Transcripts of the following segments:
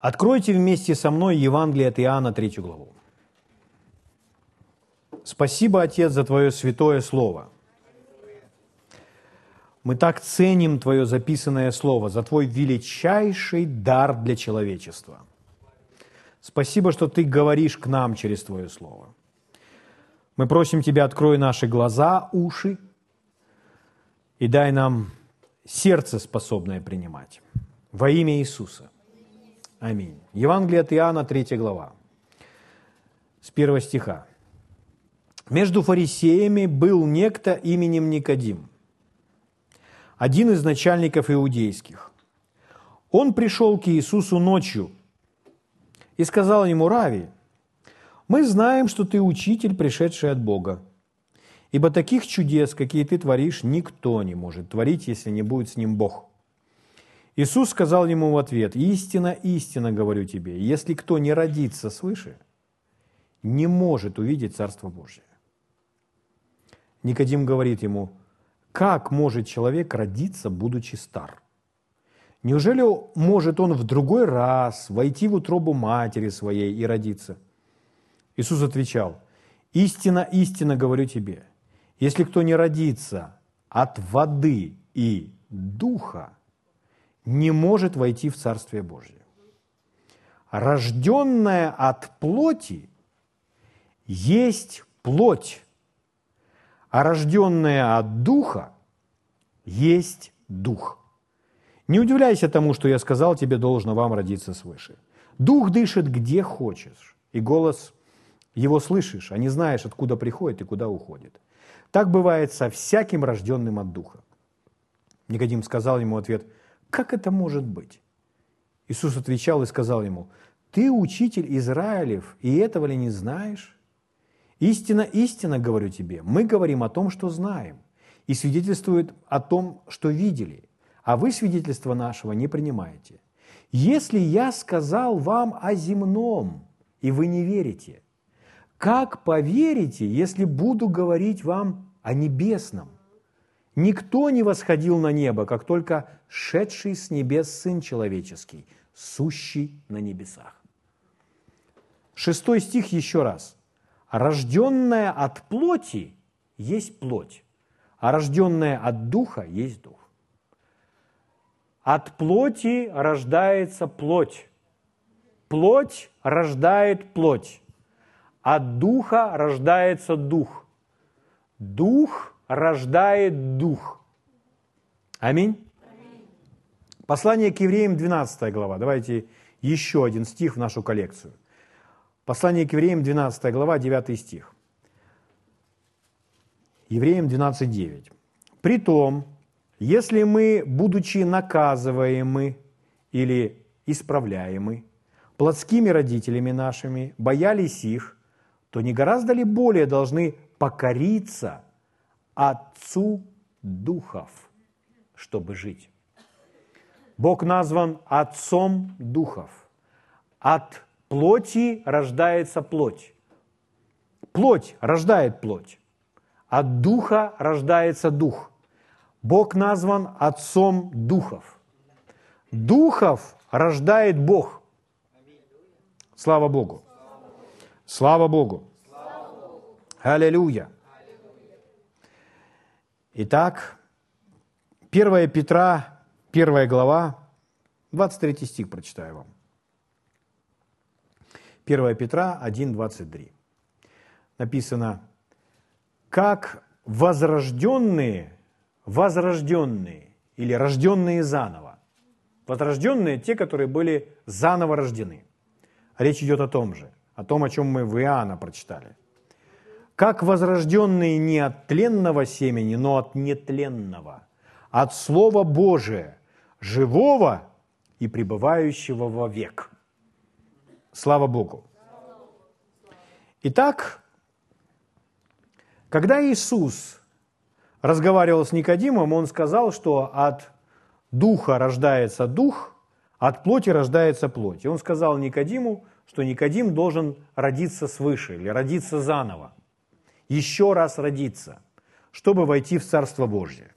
Откройте вместе со мной Евангелие от Иоанна, третью главу. Спасибо, Отец, за Твое святое Слово. Мы так ценим Твое записанное Слово, за Твой величайший дар для человечества. Спасибо, что Ты говоришь к нам через Твое Слово. Мы просим Тебя, открой наши глаза, уши и дай нам сердце, способное принимать. Во имя Иисуса – Аминь. Евангелие от Иоанна, 3 глава, с 1 стиха. «Между фарисеями был некто именем Никодим, один из начальников иудейских. Он пришел к Иисусу ночью и сказал ему, «Рави, мы знаем, что ты учитель, пришедший от Бога, ибо таких чудес, какие ты творишь, никто не может творить, если не будет с ним Бог». Иисус сказал ему в ответ, «Истина, истина говорю тебе, если кто не родится свыше, не может увидеть Царство Божие». Никодим говорит ему, «Как может человек родиться, будучи стар? Неужели может он в другой раз войти в утробу матери своей и родиться?» Иисус отвечал, «Истина, истина говорю тебе, если кто не родится от воды и духа, не может войти в Царствие Божье. Рожденная от плоти есть плоть, а рожденная от духа есть дух. Не удивляйся тому, что я сказал, тебе должно вам родиться свыше. Дух дышит где хочешь, и голос его слышишь, а не знаешь, откуда приходит и куда уходит. Так бывает со всяким рожденным от духа. Никодим сказал ему ответ – как это может быть? Иисус отвечал и сказал ему, ты учитель Израилев, и этого ли не знаешь? Истина, истина говорю тебе, мы говорим о том, что знаем, и свидетельствует о том, что видели, а вы свидетельство нашего не принимаете. Если я сказал вам о земном, и вы не верите, как поверите, если буду говорить вам о небесном? Никто не восходил на небо, как только шедший с небес Сын Человеческий, сущий на небесах. Шестой стих еще раз. Рожденная от плоти есть плоть, а рожденная от духа есть дух. От плоти рождается плоть. Плоть рождает плоть. От духа рождается дух. Дух рождает дух. Аминь. Послание к евреям, 12 глава. Давайте еще один стих в нашу коллекцию. Послание к евреям, 12 глава, 9 стих. Евреям 12.9. «Притом, если мы, будучи наказываемы или исправляемы плотскими родителями нашими, боялись их, то не гораздо ли более должны покориться Отцу духов, чтобы жить. Бог назван Отцом духов. От плоти рождается плоть. Плоть рождает плоть. От духа рождается дух. Бог назван Отцом духов. Духов рождает Бог. Слава Богу. Слава Богу. Аллилуйя. Итак, 1 Петра, 1 глава, 23 стих прочитаю вам. 1 Петра 1, 23. Написано, как возрожденные, возрожденные или рожденные заново. Возрожденные – те, которые были заново рождены. Речь идет о том же, о том, о чем мы в Иоанна прочитали – как возрожденные не от тленного семени, но от нетленного, от Слова Божия, живого и пребывающего во век. Слава Богу. Итак, когда Иисус разговаривал с Никодимом, он сказал, что от духа рождается дух, от плоти рождается плоть. И он сказал Никодиму, что Никодим должен родиться свыше или родиться заново еще раз родиться, чтобы войти в Царство Божье.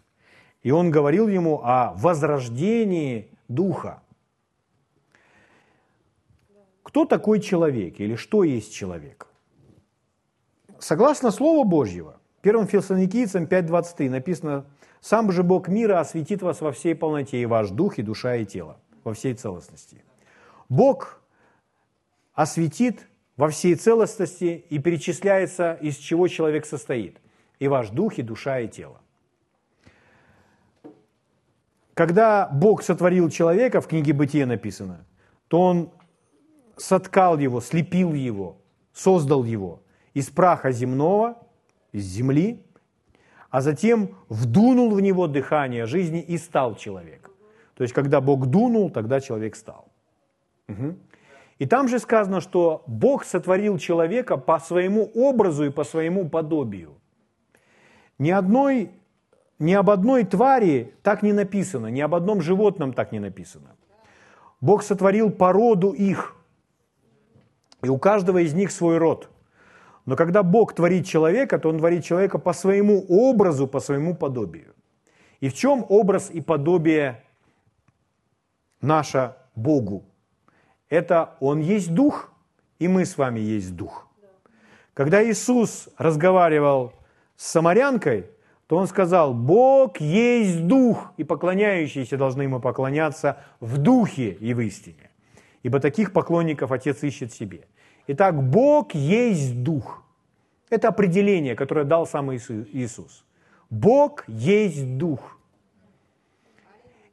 И он говорил ему о возрождении Духа. Кто такой человек или что есть человек? Согласно Слову Божьего, 1 Фессалоникийцам 5.23 написано, «Сам же Бог мира осветит вас во всей полноте, и ваш дух, и душа, и тело, во всей целостности». Бог осветит во всей целостности и перечисляется, из чего человек состоит. И ваш дух, и душа, и тело. Когда Бог сотворил человека, в книге Бытия написано, то Он соткал его, слепил его, создал его из праха земного, из земли, а затем вдунул в него дыхание жизни и стал человек. То есть, когда Бог дунул, тогда человек стал. Угу. И там же сказано, что Бог сотворил человека по своему образу и по своему подобию. Ни, одной, ни об одной твари так не написано, ни об одном животном так не написано. Бог сотворил породу их, и у каждого из них свой род. Но когда Бог творит человека, то Он творит человека по своему образу, по своему подобию. И в чем образ и подобие наше Богу? Это Он есть Дух, и мы с вами есть Дух. Когда Иисус разговаривал с самарянкой, то Он сказал, Бог есть Дух, и поклоняющиеся должны Ему поклоняться в Духе и в истине. Ибо таких поклонников Отец ищет себе. Итак, Бог есть Дух. Это определение, которое дал сам Иисус. Бог есть Дух.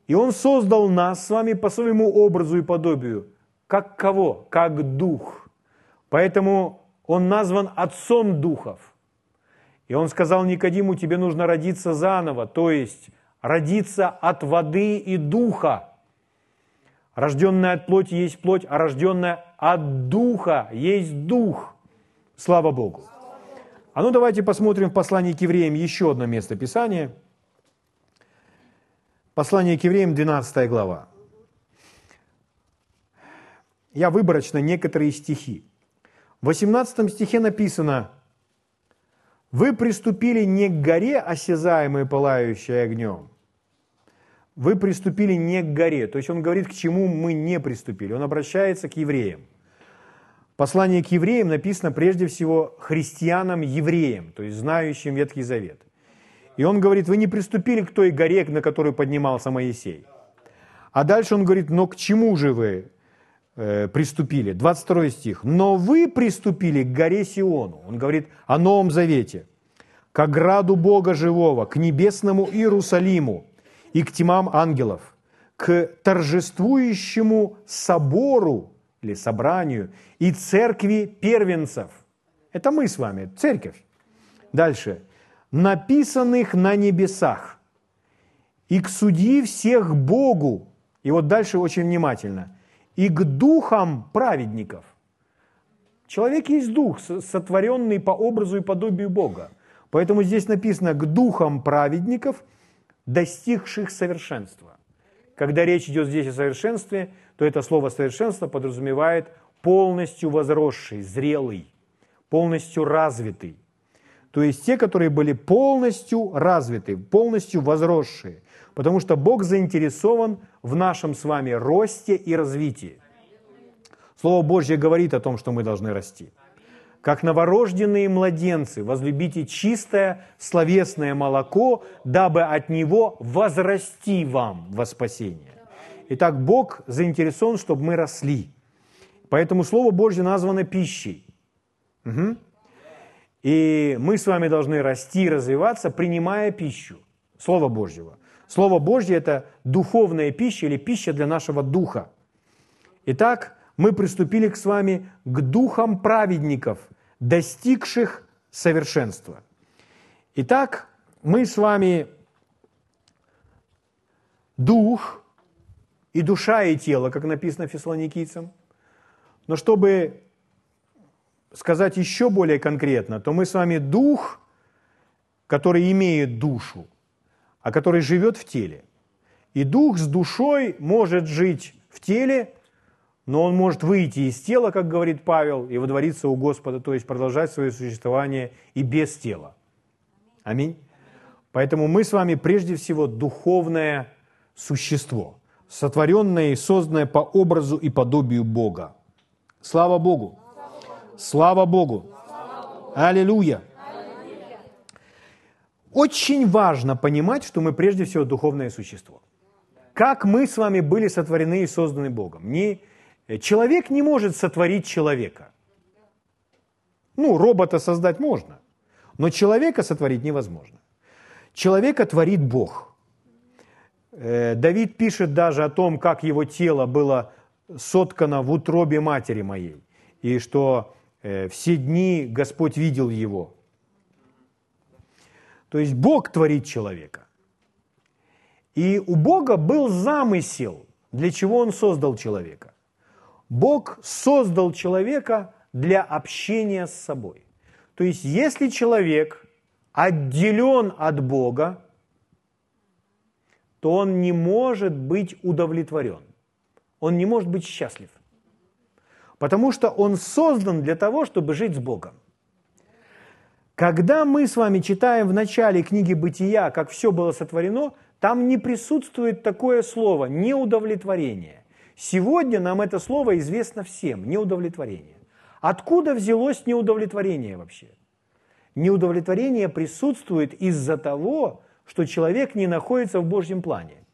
И Он создал нас с вами по своему образу и подобию – как кого? Как дух. Поэтому он назван отцом духов. И он сказал Никодиму, тебе нужно родиться заново, то есть родиться от воды и духа. Рожденная от плоти есть плоть, а рожденная от духа есть дух. Слава Богу. А ну давайте посмотрим в послании к евреям еще одно место Писания. Послание к евреям, 12 глава я выборочно некоторые стихи. В 18 стихе написано, «Вы приступили не к горе, осязаемой, пылающей огнем, вы приступили не к горе». То есть он говорит, к чему мы не приступили. Он обращается к евреям. Послание к евреям написано прежде всего христианам-евреям, то есть знающим Ветхий Завет. И он говорит, вы не приступили к той горе, на которую поднимался Моисей. А дальше он говорит, но к чему же вы Э, приступили. 22 стих. «Но вы приступили к горе Сиону». Он говорит о Новом Завете. «К ограду Бога живого, к небесному Иерусалиму и к тьмам ангелов, к торжествующему собору или собранию и церкви первенцев». Это мы с вами, церковь. Дальше. «Написанных на небесах и к судьи всех Богу». И вот дальше очень внимательно – и к духам праведников. Человек есть дух, сотворенный по образу и подобию Бога. Поэтому здесь написано «к духам праведников, достигших совершенства». Когда речь идет здесь о совершенстве, то это слово «совершенство» подразумевает полностью возросший, зрелый, полностью развитый. То есть те, которые были полностью развиты, полностью возросшие. Потому что Бог заинтересован в нашем с вами росте и развитии. Слово Божье говорит о том, что мы должны расти. Как новорожденные младенцы, возлюбите чистое словесное молоко, дабы от него возрасти вам во спасение. Итак, Бог заинтересован, чтобы мы росли. Поэтому Слово Божье названо пищей. Угу. И мы с вами должны расти и развиваться, принимая пищу Слова Божьего. Слово Божье – это духовная пища или пища для нашего духа. Итак, мы приступили с вами к духам праведников, достигших совершенства. Итак, мы с вами дух и душа и тело, как написано фессалоникийцам. Но чтобы сказать еще более конкретно, то мы с вами дух, который имеет душу – а который живет в теле. И дух с душой может жить в теле, но он может выйти из тела, как говорит Павел, и водвориться у Господа, то есть продолжать свое существование и без тела. Аминь. Поэтому мы с вами прежде всего духовное существо, сотворенное и созданное по образу и подобию Бога. Слава Богу! Слава Богу! Аллилуйя! Очень важно понимать, что мы прежде всего духовное существо. Как мы с вами были сотворены и созданы Богом. Не, человек не может сотворить человека. Ну, робота создать можно, но человека сотворить невозможно. Человека творит Бог. Э, Давид пишет даже о том, как его тело было соткано в утробе матери моей, и что э, все дни Господь видел его. То есть Бог творит человека. И у Бога был замысел, для чего Он создал человека. Бог создал человека для общения с собой. То есть если человек отделен от Бога, то он не может быть удовлетворен. Он не может быть счастлив. Потому что он создан для того, чтобы жить с Богом. Когда мы с вами читаем в начале книги «Бытия», как все было сотворено, там не присутствует такое слово «неудовлетворение». Сегодня нам это слово известно всем – неудовлетворение. Откуда взялось неудовлетворение вообще? Неудовлетворение присутствует из-за того, что человек не находится в Божьем плане.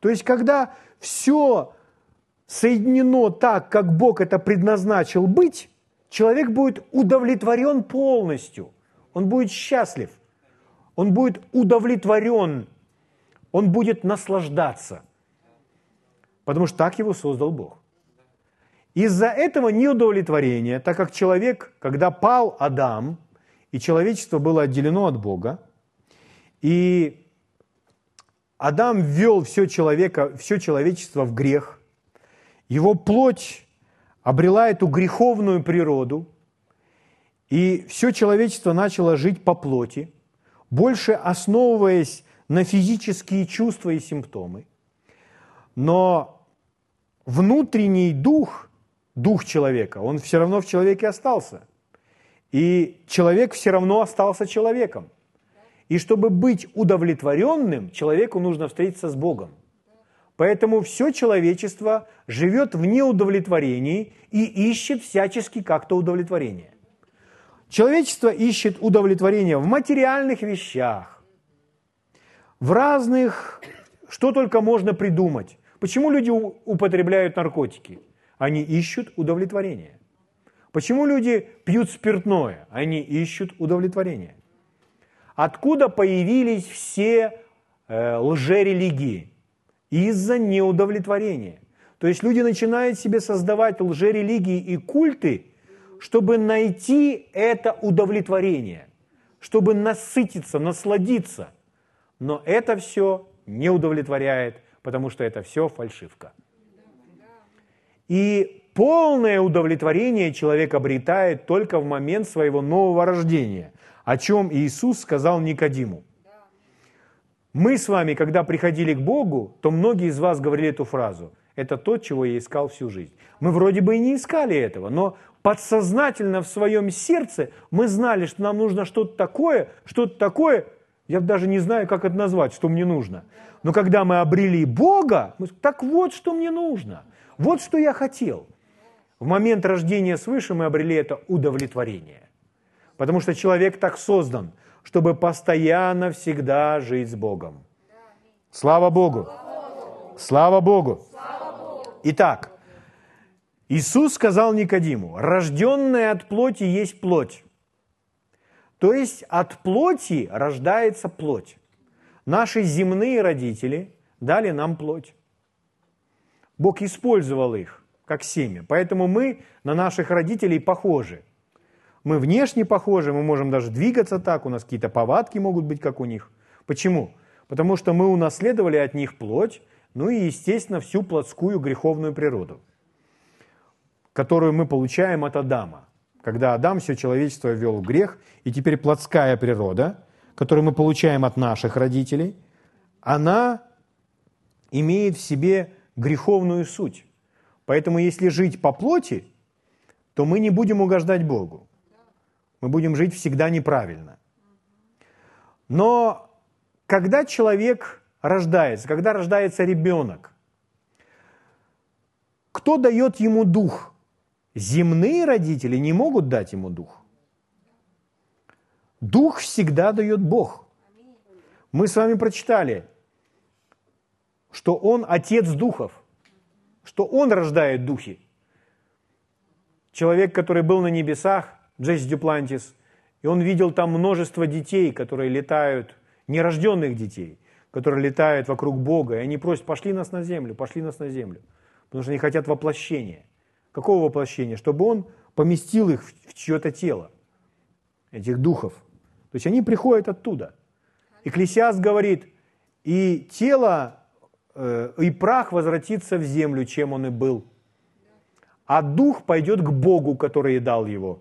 То есть, когда все соединено так, как Бог это предназначил быть, человек будет удовлетворен полностью, он будет счастлив, он будет удовлетворен, он будет наслаждаться, потому что так его создал Бог. Из-за этого неудовлетворения, так как человек, когда пал Адам, и человечество было отделено от Бога, и Адам ввел все, человека, все человечество в грех, его плоть обрела эту греховную природу, и все человечество начало жить по плоти, больше основываясь на физические чувства и симптомы. Но внутренний дух, дух человека, он все равно в человеке остался. И человек все равно остался человеком. И чтобы быть удовлетворенным, человеку нужно встретиться с Богом. Поэтому все человечество живет в неудовлетворении и ищет всячески как-то удовлетворение. Человечество ищет удовлетворение в материальных вещах, в разных, что только можно придумать. Почему люди употребляют наркотики? Они ищут удовлетворение. Почему люди пьют спиртное? Они ищут удовлетворение. Откуда появились все э, лжерелигии? Из-за неудовлетворения. То есть люди начинают себе создавать лжерелигии и культы, чтобы найти это удовлетворение, чтобы насытиться, насладиться. Но это все не удовлетворяет, потому что это все фальшивка. И полное удовлетворение человек обретает только в момент своего нового рождения – о чем Иисус сказал Никодиму. Мы с вами, когда приходили к Богу, то многие из вас говорили эту фразу. Это то, чего я искал всю жизнь. Мы вроде бы и не искали этого, но подсознательно в своем сердце мы знали, что нам нужно что-то такое, что-то такое, я даже не знаю, как это назвать, что мне нужно. Но когда мы обрели Бога, мы, так вот, что мне нужно. Вот что я хотел. В момент рождения свыше мы обрели это удовлетворение. Потому что человек так создан, чтобы постоянно всегда жить с Богом. Слава Богу! Слава Богу! Итак, Иисус сказал Никодиму, рожденная от плоти есть плоть. То есть от плоти рождается плоть. Наши земные родители дали нам плоть. Бог использовал их как семя. Поэтому мы на наших родителей похожи – мы внешне похожи, мы можем даже двигаться так, у нас какие-то повадки могут быть, как у них. Почему? Потому что мы унаследовали от них плоть, ну и, естественно, всю плотскую греховную природу, которую мы получаем от Адама. Когда Адам все человечество ввел в грех, и теперь плотская природа, которую мы получаем от наших родителей, она имеет в себе греховную суть. Поэтому если жить по плоти, то мы не будем угождать Богу мы будем жить всегда неправильно. Но когда человек рождается, когда рождается ребенок, кто дает ему дух? Земные родители не могут дать ему дух. Дух всегда дает Бог. Мы с вами прочитали, что Он отец духов, что Он рождает духи. Человек, который был на небесах, Джесси Дюплантис, и он видел там множество детей, которые летают, нерожденных детей, которые летают вокруг Бога, и они просят, пошли нас на землю, пошли нас на землю, потому что они хотят воплощения. Какого воплощения? Чтобы он поместил их в чье-то тело, этих духов. То есть они приходят оттуда. Экклесиаст говорит, и тело, э, и прах возвратится в землю, чем он и был. А дух пойдет к Богу, который дал его.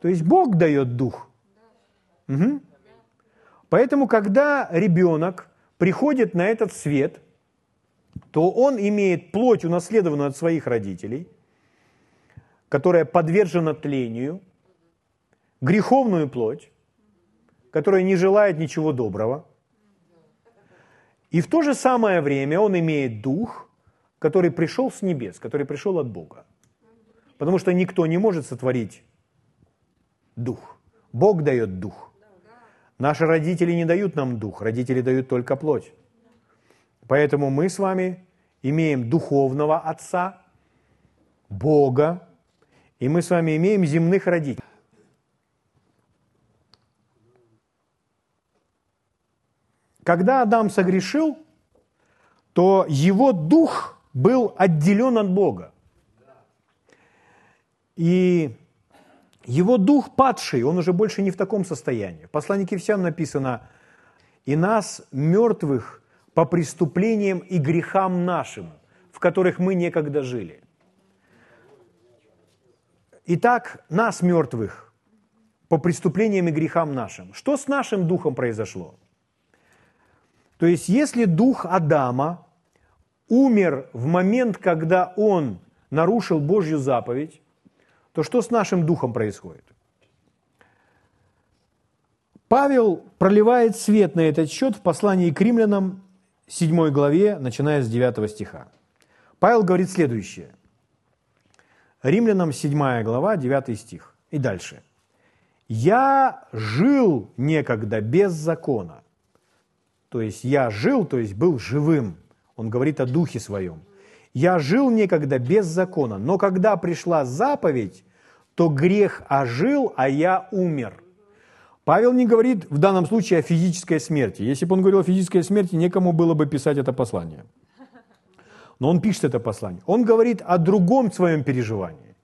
То есть Бог дает дух. Угу. Поэтому, когда ребенок приходит на этот свет, то он имеет плоть, унаследованную от своих родителей, которая подвержена тлению, греховную плоть, которая не желает ничего доброго. И в то же самое время он имеет дух, который пришел с небес, который пришел от Бога. Потому что никто не может сотворить дух. Бог дает дух. Наши родители не дают нам дух, родители дают только плоть. Поэтому мы с вами имеем духовного отца, Бога, и мы с вами имеем земных родителей. Когда Адам согрешил, то его дух был отделен от Бога. И его дух падший, он уже больше не в таком состоянии. В послании Ефесянам написано, «И нас, мертвых, по преступлениям и грехам нашим, в которых мы некогда жили». Итак, нас, мертвых, по преступлениям и грехам нашим. Что с нашим духом произошло? То есть, если дух Адама умер в момент, когда он нарушил Божью заповедь, то что с нашим духом происходит? Павел проливает свет на этот счет в послании к римлянам 7 главе, начиная с 9 стиха. Павел говорит следующее. Римлянам 7 глава, 9 стих. И дальше. «Я жил некогда без закона». То есть я жил, то есть был живым. Он говорит о духе своем. Я жил некогда без закона, но когда пришла заповедь, то грех ожил, а я умер. Павел не говорит в данном случае о физической смерти. Если бы он говорил о физической смерти, некому было бы писать это послание. Но он пишет это послание. Он говорит о другом своем переживании.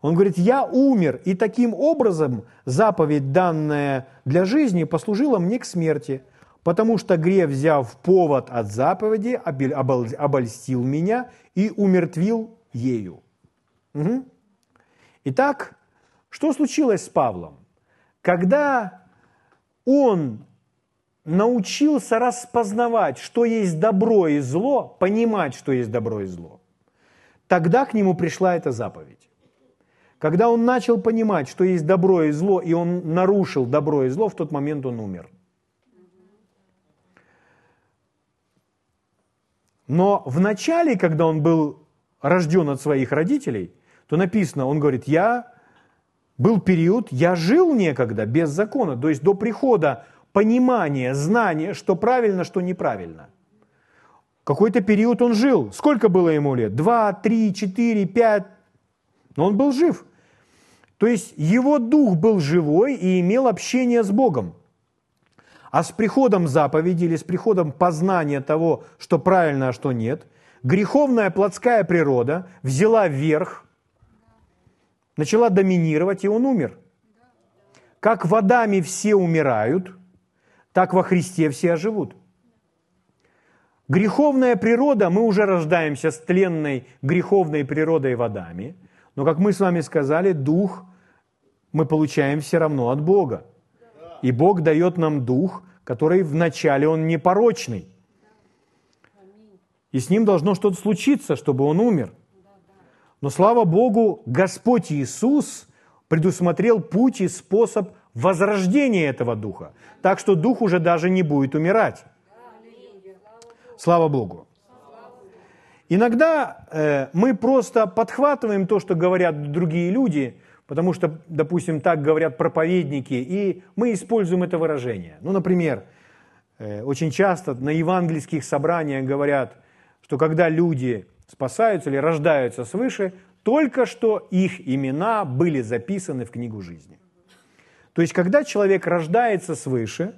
Он говорит, я умер, и таким образом заповедь, данная для жизни, послужила мне к смерти – потому что грех, взяв повод от заповеди, обольстил меня и умертвил ею. Угу. Итак, что случилось с Павлом? Когда он научился распознавать, что есть добро и зло, понимать, что есть добро и зло, тогда к нему пришла эта заповедь. Когда он начал понимать, что есть добро и зло, и он нарушил добро и зло, в тот момент он умер – Но в начале, когда он был рожден от своих родителей, то написано, он говорит, я был период, я жил некогда без закона, то есть до прихода понимания, знания, что правильно, что неправильно. Какой-то период он жил. Сколько было ему лет? Два, три, четыре, пять. Но он был жив. То есть его дух был живой и имел общение с Богом. А с приходом заповеди или с приходом познания того, что правильно, а что нет, греховная плотская природа взяла верх, начала доминировать, и он умер. Как в Адаме все умирают, так во Христе все оживут. Греховная природа, мы уже рождаемся с тленной греховной природой в Адаме, но, как мы с вами сказали, дух мы получаем все равно от Бога. И Бог дает нам дух, который вначале он непорочный. И с ним должно что-то случиться, чтобы он умер. Но слава Богу, Господь Иисус предусмотрел путь и способ возрождения этого духа. Так что дух уже даже не будет умирать. Слава Богу. Иногда э, мы просто подхватываем то, что говорят другие люди, потому что, допустим, так говорят проповедники, и мы используем это выражение. Ну, например, э, очень часто на евангельских собраниях говорят, что когда люди спасаются или рождаются свыше, только что их имена были записаны в книгу жизни. То есть, когда человек рождается свыше,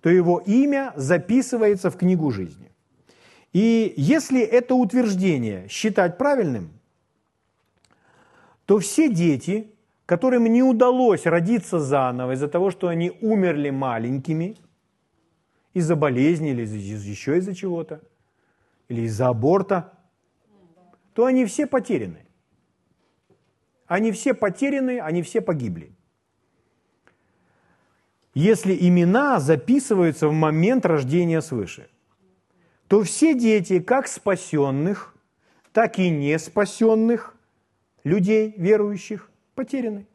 то его имя записывается в книгу жизни. И если это утверждение считать правильным, то все дети, которым не удалось родиться заново из-за того, что они умерли маленькими, из-за болезни или еще из-за чего-то, или из-за аборта, то они все потеряны. Они все потеряны, они все погибли. Если имена записываются в момент рождения свыше, то все дети, как спасенных, так и не спасенных людей, верующих, потеряны.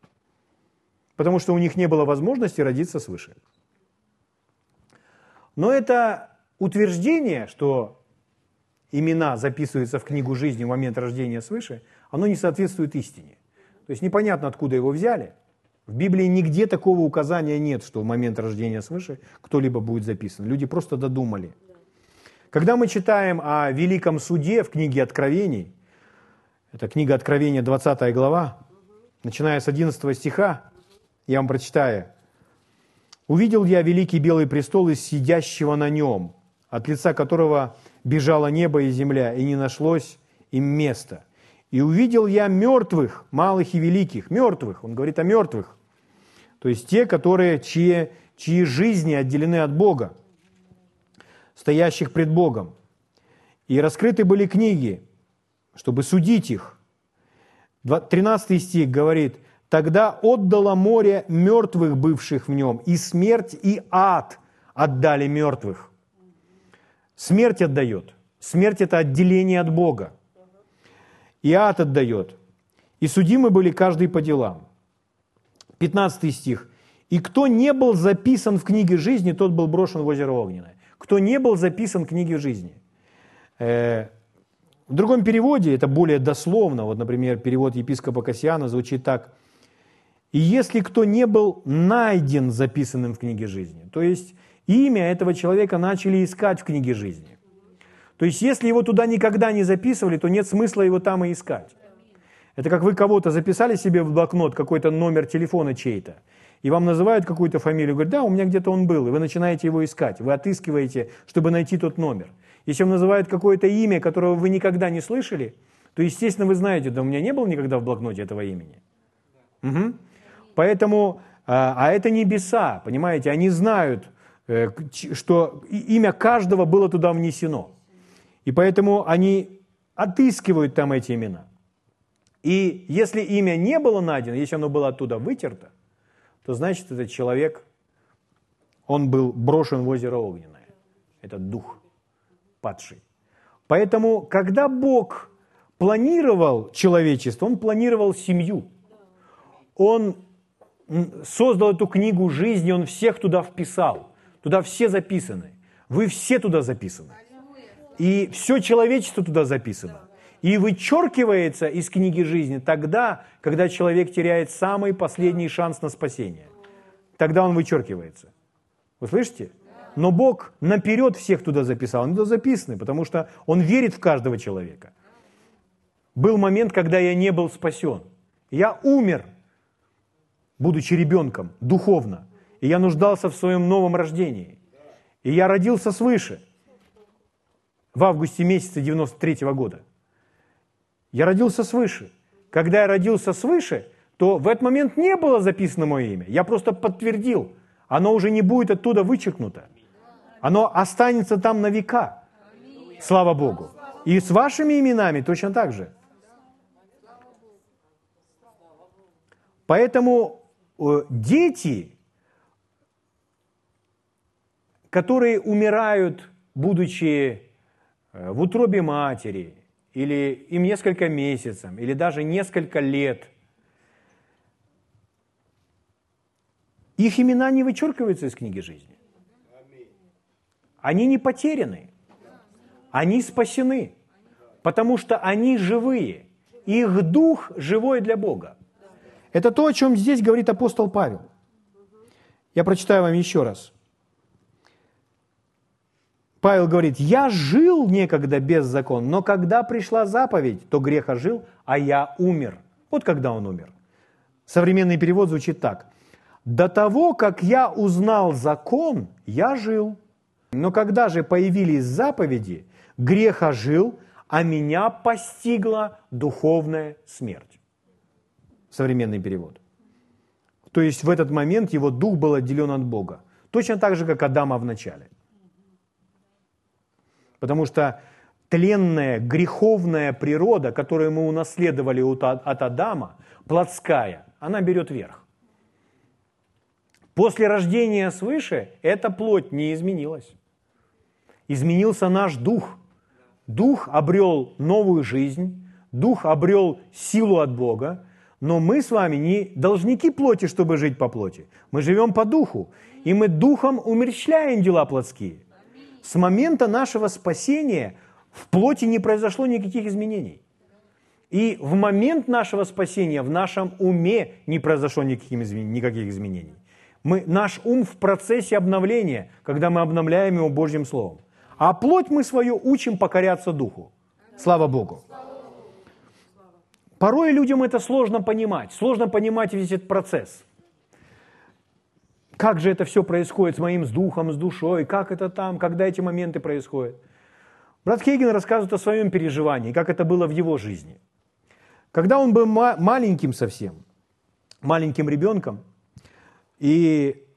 Потому что у них не было возможности родиться свыше. Но это утверждение, что имена записываются в книгу жизни в момент рождения свыше, оно не соответствует истине. То есть непонятно, откуда его взяли. В Библии нигде такого указания нет, что в момент рождения свыше кто-либо будет записан. Люди просто додумали. Когда мы читаем о великом суде в книге Откровений, это книга Откровения, 20 глава, начиная с 11 стиха, я вам прочитаю. «Увидел я великий белый престол и сидящего на нем, от лица которого бежало небо и земля, и не нашлось им места. И увидел я мертвых, малых и великих, мертвых, он говорит о мертвых, то есть те, которые, чьи, чьи жизни отделены от Бога, стоящих пред Богом. И раскрыты были книги, чтобы судить их. 13 стих говорит, «Тогда отдало море мертвых, бывших в нем, и смерть, и ад отдали мертвых». Смерть отдает. Смерть – это отделение от Бога. И ад отдает. И судимы были каждый по делам. 15 стих. «И кто не был записан в книге жизни, тот был брошен в озеро Огненное». Кто не был записан в книге жизни. Э, в другом переводе, это более дословно, вот, например, перевод епископа Кассиана звучит так. «И если кто не был найден записанным в книге жизни». То есть имя этого человека начали искать в книге жизни. То есть, если его туда никогда не записывали, то нет смысла его там и искать. Это как вы кого-то записали себе в блокнот, какой-то номер телефона чей-то, и вам называют какую-то фамилию, говорят, да, у меня где-то он был, и вы начинаете его искать, вы отыскиваете, чтобы найти тот номер. Если вам называют какое-то имя, которого вы никогда не слышали, то, естественно, вы знаете, да у меня не было никогда в блокноте этого имени. Угу. Поэтому, а, а это небеса, понимаете, они знают, Э, что имя каждого было туда внесено. И поэтому они отыскивают там эти имена. И если имя не было найдено, если оно было оттуда вытерто, то значит этот человек, он был брошен в озеро Огненное. Это дух падший. Поэтому, когда Бог планировал человечество, Он планировал семью. Он создал эту книгу жизни, Он всех туда вписал. Туда все записаны. Вы все туда записаны. И все человечество туда записано. И вычеркивается из книги жизни тогда, когда человек теряет самый последний шанс на спасение. Тогда он вычеркивается. Вы слышите? Но Бог наперед всех туда записал. Они туда записаны, потому что Он верит в каждого человека. Был момент, когда я не был спасен. Я умер, будучи ребенком, духовно и я нуждался в своем новом рождении. И я родился свыше в августе месяце 93 -го года. Я родился свыше. Когда я родился свыше, то в этот момент не было записано мое имя. Я просто подтвердил. Оно уже не будет оттуда вычеркнуто. Оно останется там на века. Слава Богу. И с вашими именами точно так же. Поэтому э, дети которые умирают, будучи в утробе матери, или им несколько месяцев, или даже несколько лет. Их имена не вычеркиваются из книги жизни. Они не потеряны. Они спасены. Потому что они живые. Их дух живой для Бога. Это то, о чем здесь говорит апостол Павел. Я прочитаю вам еще раз. Павел говорит, я жил некогда без закона, но когда пришла заповедь, то грех ожил, а я умер. Вот когда он умер. Современный перевод звучит так. До того, как я узнал закон, я жил. Но когда же появились заповеди, грех ожил, а меня постигла духовная смерть. Современный перевод. То есть в этот момент его дух был отделен от Бога. Точно так же, как Адама в начале. Потому что тленная, греховная природа, которую мы унаследовали от Адама, плотская, она берет верх. После рождения свыше эта плоть не изменилась. Изменился наш дух. Дух обрел новую жизнь, дух обрел силу от Бога, но мы с вами не должники плоти, чтобы жить по плоти. Мы живем по духу, и мы духом умерщвляем дела плотские. С момента нашего спасения в плоти не произошло никаких изменений. И в момент нашего спасения в нашем уме не произошло никаких изменений. Мы, наш ум в процессе обновления, когда мы обновляем его Божьим Словом. А плоть мы свою учим покоряться Духу. Слава Богу. Порой людям это сложно понимать. Сложно понимать весь этот процесс. Как же это все происходит с моим с духом, с душой, как это там, когда эти моменты происходят. Брат Хейген рассказывает о своем переживании, как это было в его жизни. Когда он был маленьким совсем, маленьким ребенком, и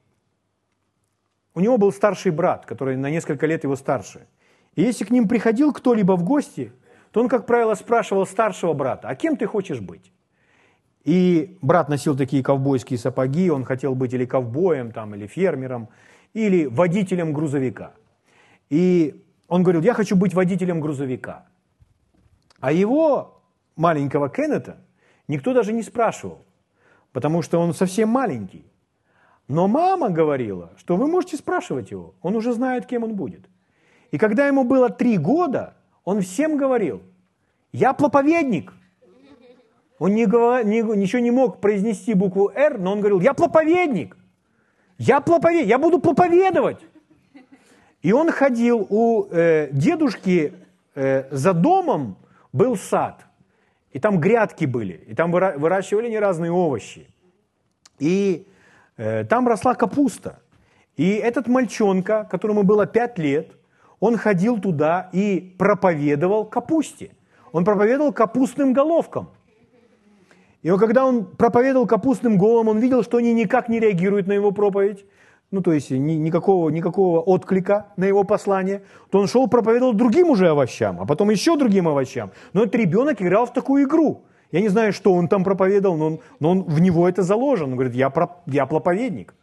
у него был старший брат, который на несколько лет его старше. И если к ним приходил кто-либо в гости, то он, как правило, спрашивал старшего брата, а кем ты хочешь быть? И брат носил такие ковбойские сапоги, он хотел быть или ковбоем, там, или фермером, или водителем грузовика. И он говорил, я хочу быть водителем грузовика. А его, маленького Кеннета, никто даже не спрашивал, потому что он совсем маленький. Но мама говорила, что вы можете спрашивать его, он уже знает, кем он будет. И когда ему было три года, он всем говорил, я проповедник. Он не, не, ничего не мог произнести букву «Р», но он говорил, я проповедник. Я, проповед... я буду проповедовать. И он ходил у э, дедушки э, за домом был сад. И там грядки были. И там выращивали не разные овощи. И Э, там росла капуста. И этот мальчонка, которому было пять лет, он ходил туда и проповедовал капусте. Он проповедовал капустным головкам. И он, когда он проповедовал капустным головам, он видел, что они никак не реагируют на его проповедь, ну то есть ни, никакого, никакого отклика на его послание, то он шел проповедовал другим уже овощам, а потом еще другим овощам. Но этот ребенок играл в такую игру – я не знаю, что он там проповедовал, но, он, но он, в него это заложено. Он говорит, я, про, я проповедник.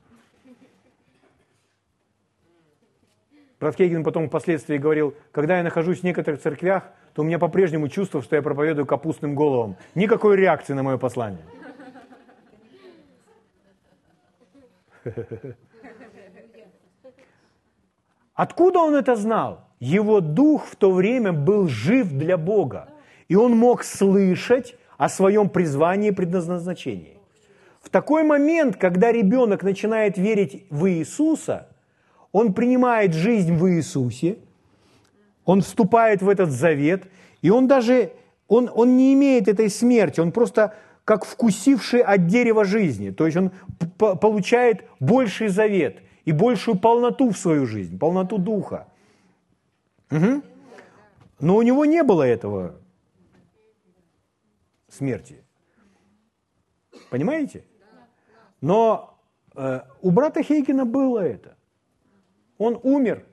Брат Кейген потом впоследствии говорил, когда я нахожусь в некоторых церквях, то у меня по-прежнему чувство, что я проповедую капустным головам. Никакой реакции на мое послание. Откуда он это знал? Его дух в то время был жив для Бога. И он мог слышать о своем призвании и предназначении. В такой момент, когда ребенок начинает верить в Иисуса, он принимает жизнь в Иисусе, он вступает в этот завет, и он даже, он, он не имеет этой смерти, он просто как вкусивший от дерева жизни. То есть он получает больший завет и большую полноту в свою жизнь, полноту духа. Угу. Но у него не было этого смерти. Понимаете? Но э, у брата Хейгена было это. Он умер.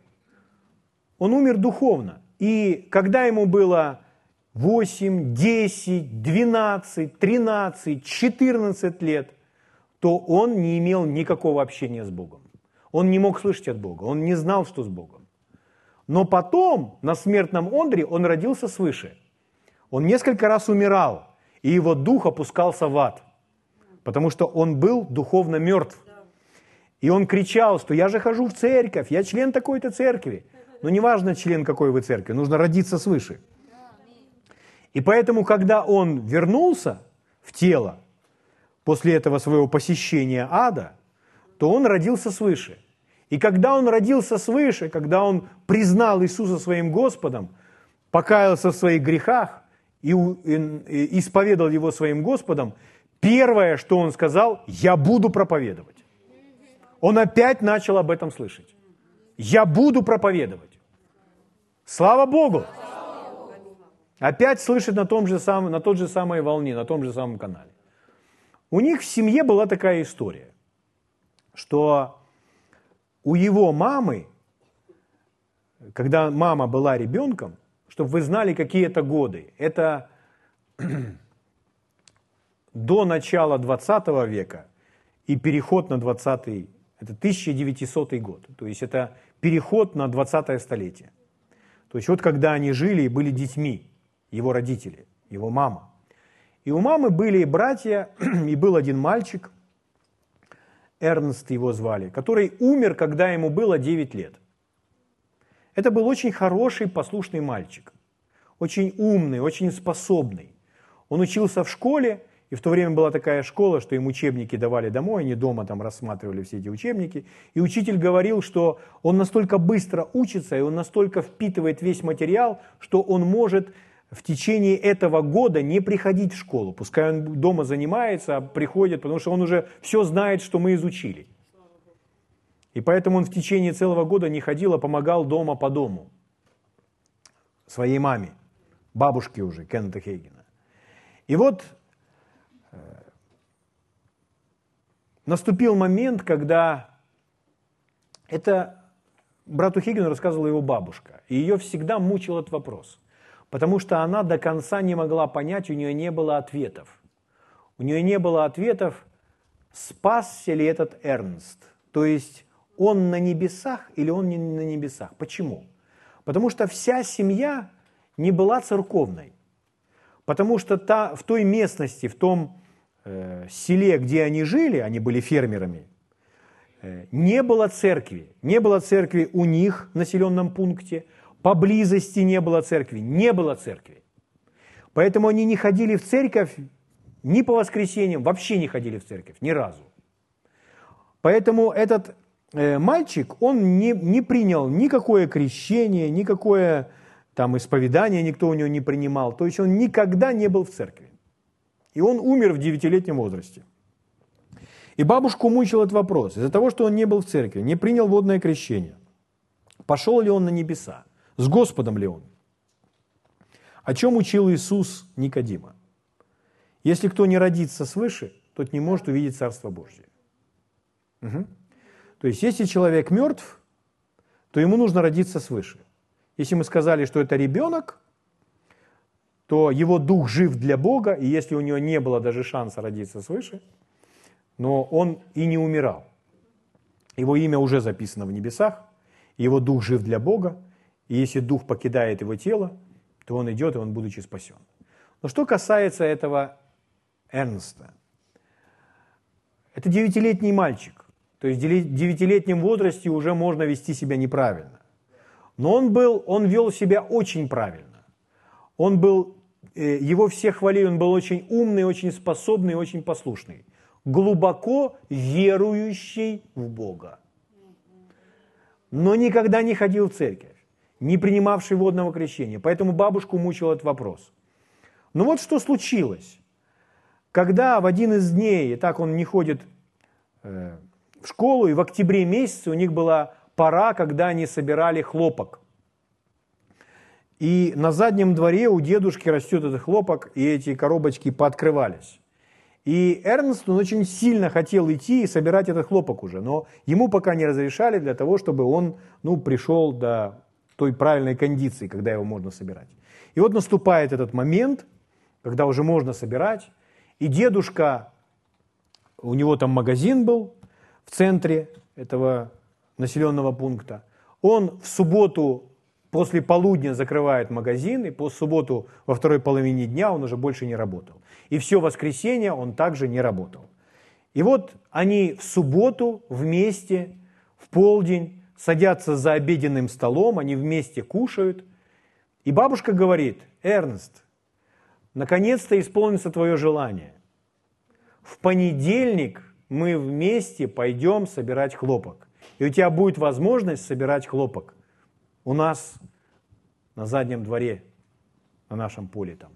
Он умер духовно. И когда ему было 8, 10, 12, 13, 14 лет, то он не имел никакого общения с Богом. Он не мог слышать от Бога, он не знал, что с Богом. Но потом, на смертном Ондре, он родился свыше. Он несколько раз умирал, и его дух опускался в ад, потому что он был духовно мертв. И он кричал, что я же хожу в церковь, я член такой-то церкви. Но неважно, член какой вы церкви, нужно родиться свыше. И поэтому, когда он вернулся в тело после этого своего посещения ада, то он родился свыше. И когда он родился свыше, когда он признал Иисуса своим Господом, покаялся в своих грехах и исповедал его своим Господом, первое, что он сказал, я буду проповедовать. Он опять начал об этом слышать. Я буду проповедовать. Слава Богу! Опять слышит на, том же самом, на тот же самой волне, на том же самом канале. У них в семье была такая история, что у его мамы, когда мама была ребенком, чтобы вы знали, какие это годы, это до начала 20 века и переход на 20 это 1900 год. То есть это переход на 20 столетие. То есть вот когда они жили и были детьми, его родители, его мама. И у мамы были братья, и был один мальчик, Эрнст его звали, который умер, когда ему было 9 лет. Это был очень хороший, послушный мальчик, очень умный, очень способный. Он учился в школе, и в то время была такая школа, что им учебники давали домой, они дома там рассматривали все эти учебники. И учитель говорил, что он настолько быстро учится, и он настолько впитывает весь материал, что он может в течение этого года не приходить в школу. Пускай он дома занимается, а приходит, потому что он уже все знает, что мы изучили. И поэтому он в течение целого года не ходил, а помогал дома по дому своей маме, бабушке уже, Кеннета Хейгена. И вот наступил момент, когда это брату Хейгену рассказывала его бабушка. И ее всегда мучил этот вопрос – потому что она до конца не могла понять, у нее не было ответов. У нее не было ответов, спасся ли этот Эрнст. То есть он на небесах или он не на небесах. Почему? Потому что вся семья не была церковной. Потому что та, в той местности, в том э, селе, где они жили, они были фермерами, э, не было церкви. Не было церкви у них в населенном пункте – поблизости не было церкви, не было церкви. Поэтому они не ходили в церковь ни по воскресеньям, вообще не ходили в церковь, ни разу. Поэтому этот э, мальчик, он не, не принял никакое крещение, никакое там исповедание никто у него не принимал. То есть он никогда не был в церкви. И он умер в девятилетнем возрасте. И бабушку мучил этот вопрос. Из-за того, что он не был в церкви, не принял водное крещение, пошел ли он на небеса? С Господом ли он? О чем учил Иисус Никодима? Если кто не родится свыше, тот не может увидеть Царство Божье. Угу. То есть, если человек мертв, то ему нужно родиться свыше. Если мы сказали, что это ребенок, то его дух жив для Бога, и если у него не было даже шанса родиться свыше, но он и не умирал. Его имя уже записано в небесах, его дух жив для Бога, и если дух покидает его тело, то он идет, и он, будучи спасен. Но что касается этого Эрнста, это девятилетний мальчик. То есть в девятилетнем возрасте уже можно вести себя неправильно. Но он, был, он вел себя очень правильно. Он был, э, его все хвалили, он был очень умный, очень способный, очень послушный. Глубоко верующий в Бога. Но никогда не ходил в церковь не принимавший водного крещения. Поэтому бабушку мучил этот вопрос. Но вот что случилось. Когда в один из дней, и так он не ходит э, в школу, и в октябре месяце у них была пора, когда они собирали хлопок. И на заднем дворе у дедушки растет этот хлопок, и эти коробочки пооткрывались. И Эрнст, он очень сильно хотел идти и собирать этот хлопок уже, но ему пока не разрешали для того, чтобы он ну, пришел до той правильной кондиции, когда его можно собирать. И вот наступает этот момент, когда уже можно собирать, и дедушка, у него там магазин был в центре этого населенного пункта, он в субботу после полудня закрывает магазин, и по субботу во второй половине дня он уже больше не работал. И все воскресенье он также не работал. И вот они в субботу вместе в полдень садятся за обеденным столом, они вместе кушают. И бабушка говорит, Эрнест, наконец-то исполнится твое желание. В понедельник мы вместе пойдем собирать хлопок. И у тебя будет возможность собирать хлопок у нас на заднем дворе, на нашем поле там.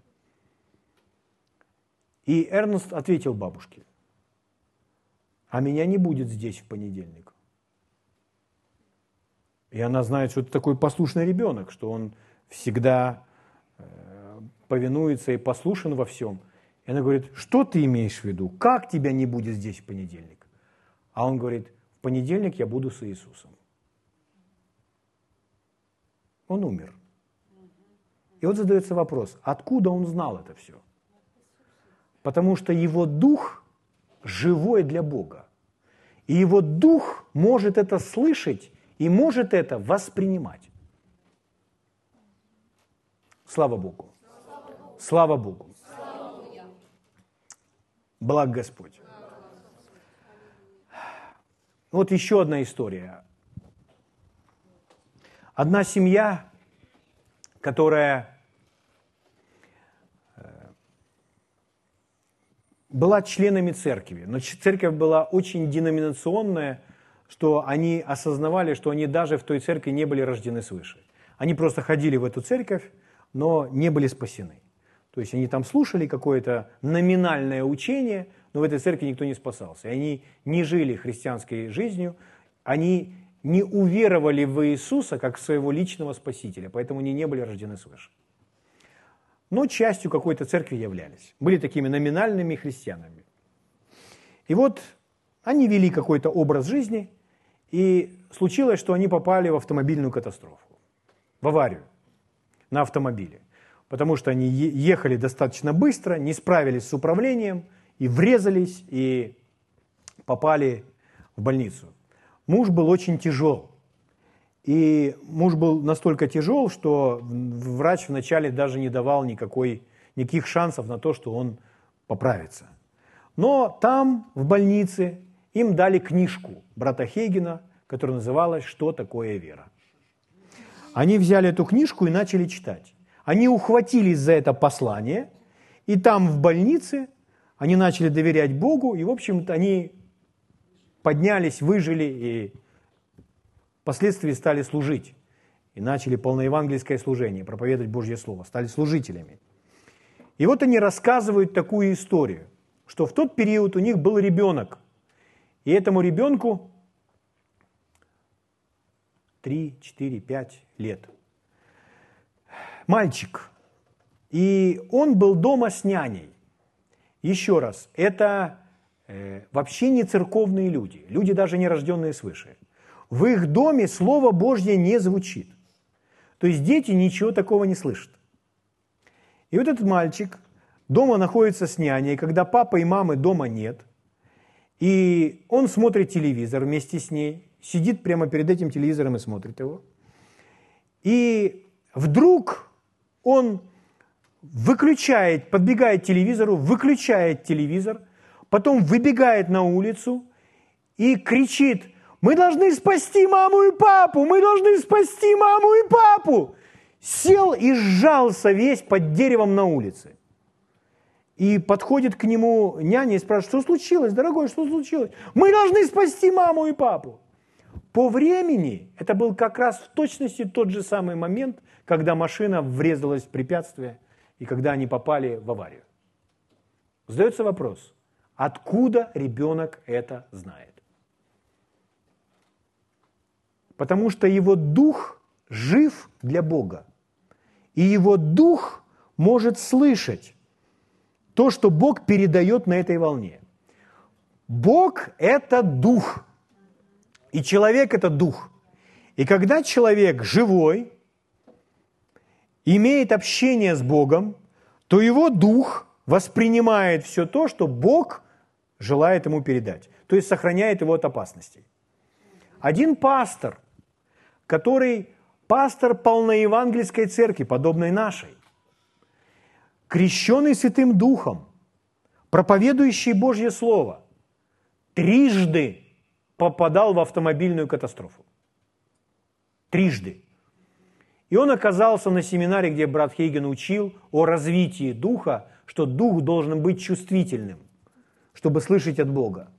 И Эрнест ответил бабушке, а меня не будет здесь в понедельник. И она знает, что это такой послушный ребенок, что он всегда э, повинуется и послушен во всем. И она говорит, что ты имеешь в виду? Как тебя не будет здесь в понедельник? А он говорит, понедельник я буду с Иисусом. Он умер. И вот задается вопрос, откуда он знал это все? Потому что его дух живой для Бога. И его дух может это слышать и может это воспринимать. Слава Богу. Слава Богу. Благ Господь. Вот еще одна история. Одна семья, которая была членами церкви, но церковь была очень деноминационная, что они осознавали, что они даже в той церкви не были рождены свыше. Они просто ходили в эту церковь, но не были спасены. То есть они там слушали какое-то номинальное учение, но в этой церкви никто не спасался. Они не жили христианской жизнью, они не уверовали в Иисуса как своего личного спасителя, поэтому они не были рождены свыше но частью какой-то церкви являлись. Были такими номинальными христианами. И вот они вели какой-то образ жизни, и случилось, что они попали в автомобильную катастрофу, в аварию на автомобиле, потому что они ехали достаточно быстро, не справились с управлением, и врезались, и попали в больницу. Муж был очень тяжел, и муж был настолько тяжел, что врач вначале даже не давал никакой, никаких шансов на то, что он поправится. Но там, в больнице, им дали книжку брата Хейгена, которая называлась «Что такое вера?». Они взяли эту книжку и начали читать. Они ухватились за это послание, и там, в больнице, они начали доверять Богу, и, в общем-то, они поднялись, выжили и впоследствии стали служить и начали полноевангельское служение, проповедовать Божье Слово, стали служителями. И вот они рассказывают такую историю, что в тот период у них был ребенок, и этому ребенку 3, 4, 5 лет. Мальчик. И он был дома с няней. Еще раз, это э, вообще не церковные люди, люди даже не рожденные свыше в их доме Слово Божье не звучит. То есть дети ничего такого не слышат. И вот этот мальчик дома находится с няней, когда папы и мамы дома нет, и он смотрит телевизор вместе с ней, сидит прямо перед этим телевизором и смотрит его. И вдруг он выключает, подбегает к телевизору, выключает телевизор, потом выбегает на улицу и кричит мы должны спасти маму и папу! Мы должны спасти маму и папу! Сел и сжался весь под деревом на улице. И подходит к нему няня и спрашивает, что случилось, дорогой, что случилось? Мы должны спасти маму и папу. По времени это был как раз в точности тот же самый момент, когда машина врезалась в препятствие и когда они попали в аварию. Задается вопрос, откуда ребенок это знает? потому что его дух жив для Бога. И его дух может слышать то, что Бог передает на этой волне. Бог – это дух, и человек – это дух. И когда человек живой, имеет общение с Богом, то его дух воспринимает все то, что Бог желает ему передать, то есть сохраняет его от опасностей. Один пастор который пастор полноевангельской церкви, подобной нашей, крещенный Святым Духом, проповедующий Божье Слово, трижды попадал в автомобильную катастрофу. Трижды. И он оказался на семинаре, где брат Хейген учил о развитии духа, что дух должен быть чувствительным, чтобы слышать от Бога.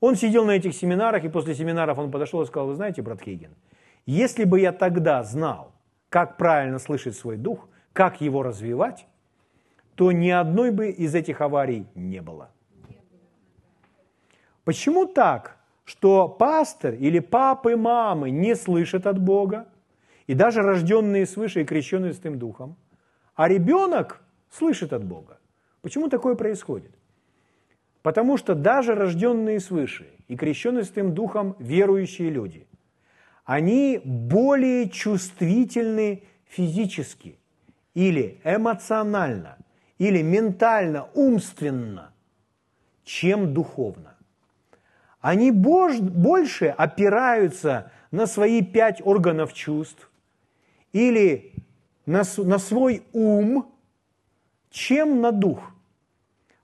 Он сидел на этих семинарах, и после семинаров он подошел и сказал, вы знаете, брат Хейген, если бы я тогда знал, как правильно слышать свой дух, как его развивать, то ни одной бы из этих аварий не было. Почему так, что пастор или папы, мамы не слышат от Бога, и даже рожденные свыше и крещенные Святым Духом, а ребенок слышит от Бога? Почему такое происходит? Потому что даже рожденные свыше и крещенные Святым Духом верующие люди, они более чувствительны физически или эмоционально, или ментально, умственно, чем духовно. Они больше опираются на свои пять органов чувств или на, на свой ум, чем на дух.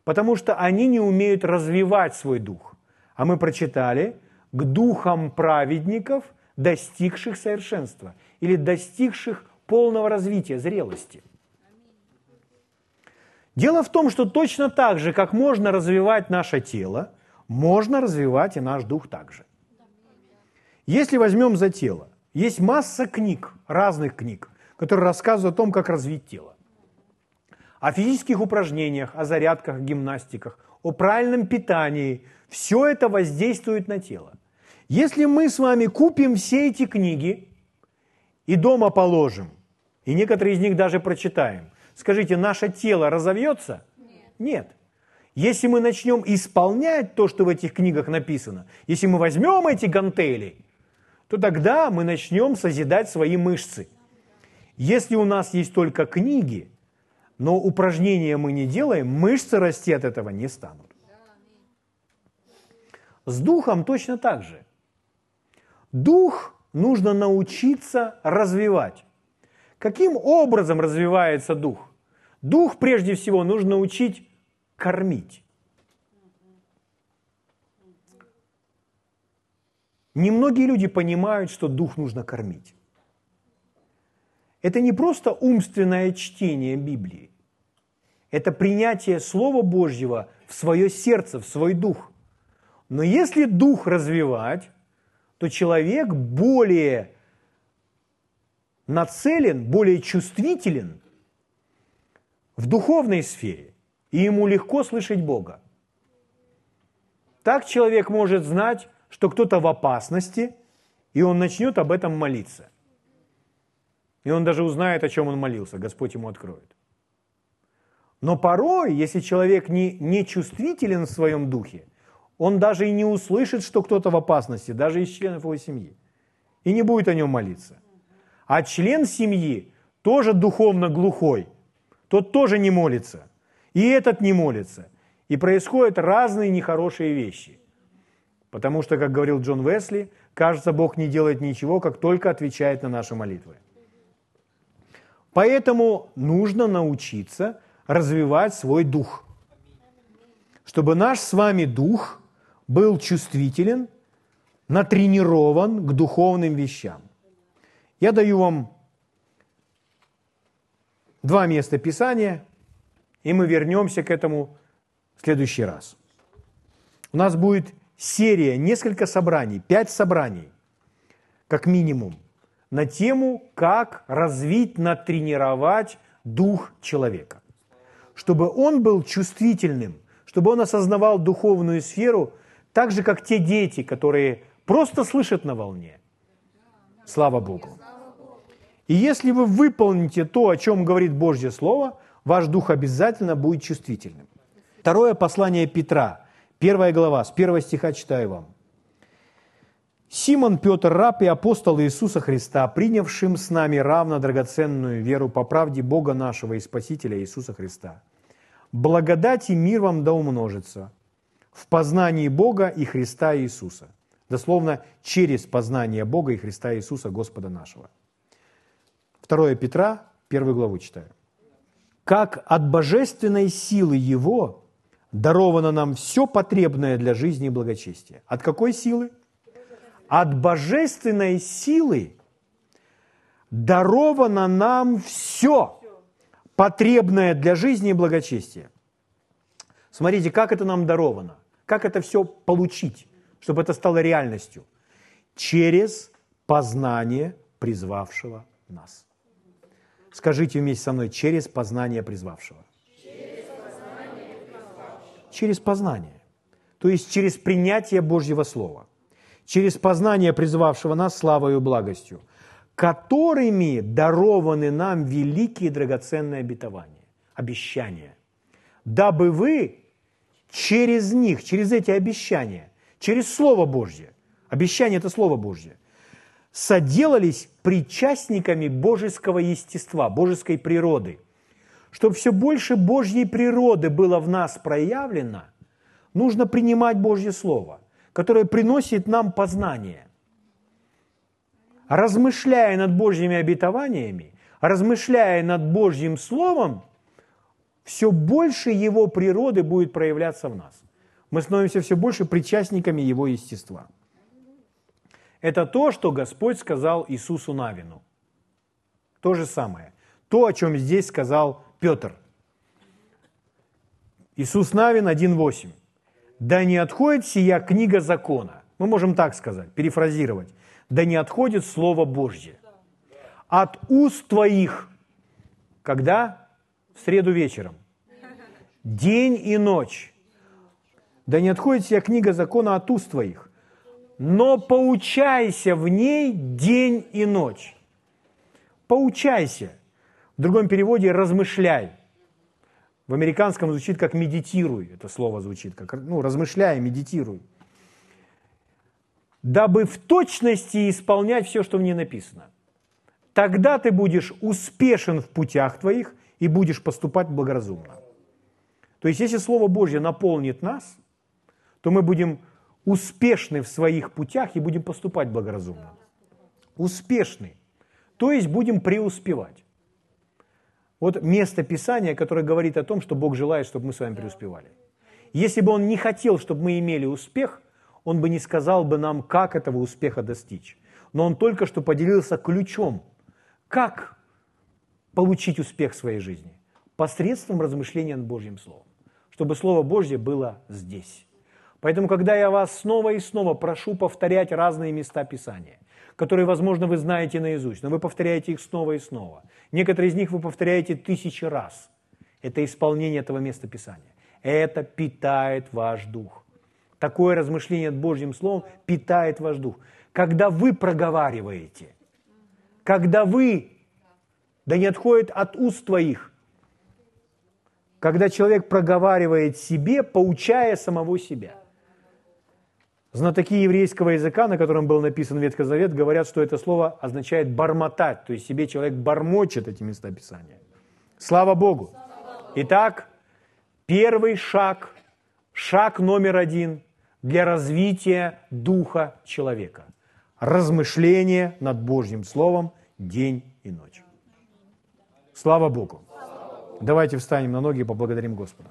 Потому что они не умеют развивать свой дух. А мы прочитали, к духам праведников, достигших совершенства или достигших полного развития, зрелости – Дело в том, что точно так же, как можно развивать наше тело, можно развивать и наш дух также. Если возьмем за тело, есть масса книг, разных книг, которые рассказывают о том, как развить тело. О физических упражнениях, о зарядках, гимнастиках, о правильном питании. Все это воздействует на тело. Если мы с вами купим все эти книги и дома положим, и некоторые из них даже прочитаем, Скажите, наше тело разовьется? Нет. Нет. Если мы начнем исполнять то, что в этих книгах написано, если мы возьмем эти гантели, то тогда мы начнем созидать свои мышцы. Если у нас есть только книги, но упражнения мы не делаем, мышцы расти от этого не станут. С духом точно так же. Дух нужно научиться развивать. Каким образом развивается дух? Дух, прежде всего, нужно учить кормить. Немногие люди понимают, что дух нужно кормить. Это не просто умственное чтение Библии. Это принятие Слова Божьего в свое сердце, в свой дух. Но если дух развивать, то человек более нацелен, более чувствителен в духовной сфере, и ему легко слышать Бога. Так человек может знать, что кто-то в опасности, и он начнет об этом молиться. И он даже узнает, о чем он молился, Господь ему откроет. Но порой, если человек не, не чувствителен в своем духе, он даже и не услышит, что кто-то в опасности, даже из членов его семьи, и не будет о нем молиться. А член семьи тоже духовно глухой, тот тоже не молится, и этот не молится. И происходят разные нехорошие вещи. Потому что, как говорил Джон Весли, кажется, Бог не делает ничего, как только отвечает на наши молитвы. Поэтому нужно научиться развивать свой дух, чтобы наш с вами дух был чувствителен, натренирован к духовным вещам. Я даю вам два места Писания, и мы вернемся к этому в следующий раз. У нас будет серия, несколько собраний, пять собраний, как минимум, на тему, как развить, натренировать дух человека. Чтобы он был чувствительным, чтобы он осознавал духовную сферу, так же, как те дети, которые просто слышат на волне. Слава Богу. И если вы выполните то, о чем говорит Божье Слово, ваш дух обязательно будет чувствительным. Второе послание Петра, первая глава, с первого стиха читаю вам. Симон Петр, раб и апостол Иисуса Христа, принявшим с нами равно драгоценную веру по правде Бога нашего и Спасителя Иисуса Христа. Благодать и мир вам да умножится в познании Бога и Христа Иисуса. Дословно, через познание Бога и Христа Иисуса, Господа нашего – 2 Петра, 1 главу читаю. «Как от божественной силы Его даровано нам все потребное для жизни и благочестия». От какой силы? От божественной силы даровано нам все, потребное для жизни и благочестия. Смотрите, как это нам даровано, как это все получить, чтобы это стало реальностью. Через познание призвавшего нас. Скажите вместе со мной, через познание призвавшего. Через познание. То есть через принятие Божьего Слова. Через познание призвавшего нас славою и благостью, которыми дарованы нам великие драгоценные обетования, обещания, дабы вы через них, через эти обещания, через Слово Божье, обещание – это Слово Божье, соделались причастниками божеского естества, божеской природы. Чтобы все больше Божьей природы было в нас проявлено, нужно принимать Божье Слово, которое приносит нам познание. Размышляя над Божьими обетованиями, размышляя над Божьим Словом, все больше Его природы будет проявляться в нас. Мы становимся все больше причастниками Его естества. Это то, что Господь сказал Иисусу Навину. То же самое. То, о чем здесь сказал Петр. Иисус Навин 1.8. «Да не отходит сия книга закона». Мы можем так сказать, перефразировать. «Да не отходит Слово Божье от уст твоих». Когда? В среду вечером. День и ночь. Да не отходит сия книга закона от уст твоих но поучайся в ней день и ночь. Поучайся. В другом переводе размышляй. В американском звучит как медитируй. Это слово звучит как ну, размышляй, медитируй. Дабы в точности исполнять все, что в ней написано. Тогда ты будешь успешен в путях твоих и будешь поступать благоразумно. То есть, если Слово Божье наполнит нас, то мы будем успешны в своих путях и будем поступать благоразумно. Успешны. То есть будем преуспевать. Вот место Писания, которое говорит о том, что Бог желает, чтобы мы с вами преуспевали. Если бы Он не хотел, чтобы мы имели успех, Он бы не сказал бы нам, как этого успеха достичь. Но Он только что поделился ключом, как получить успех в своей жизни. Посредством размышления над Божьим Словом. Чтобы Слово Божье было здесь. Поэтому, когда я вас снова и снова прошу повторять разные места Писания, которые, возможно, вы знаете наизусть, но вы повторяете их снова и снова. Некоторые из них вы повторяете тысячи раз. Это исполнение этого места Писания. Это питает ваш дух. Такое размышление над Божьим Словом питает ваш дух. Когда вы проговариваете, когда вы, да не отходит от уст твоих, когда человек проговаривает себе, поучая самого себя – Знатоки еврейского языка, на котором был написан Ветхий Завет, говорят, что это слово означает бормотать, то есть себе человек бормочет эти места Писания. Слава Богу! Итак, первый шаг, шаг номер один для развития духа человека. Размышление над Божьим Словом день и ночь. Слава Богу! Давайте встанем на ноги и поблагодарим Господа.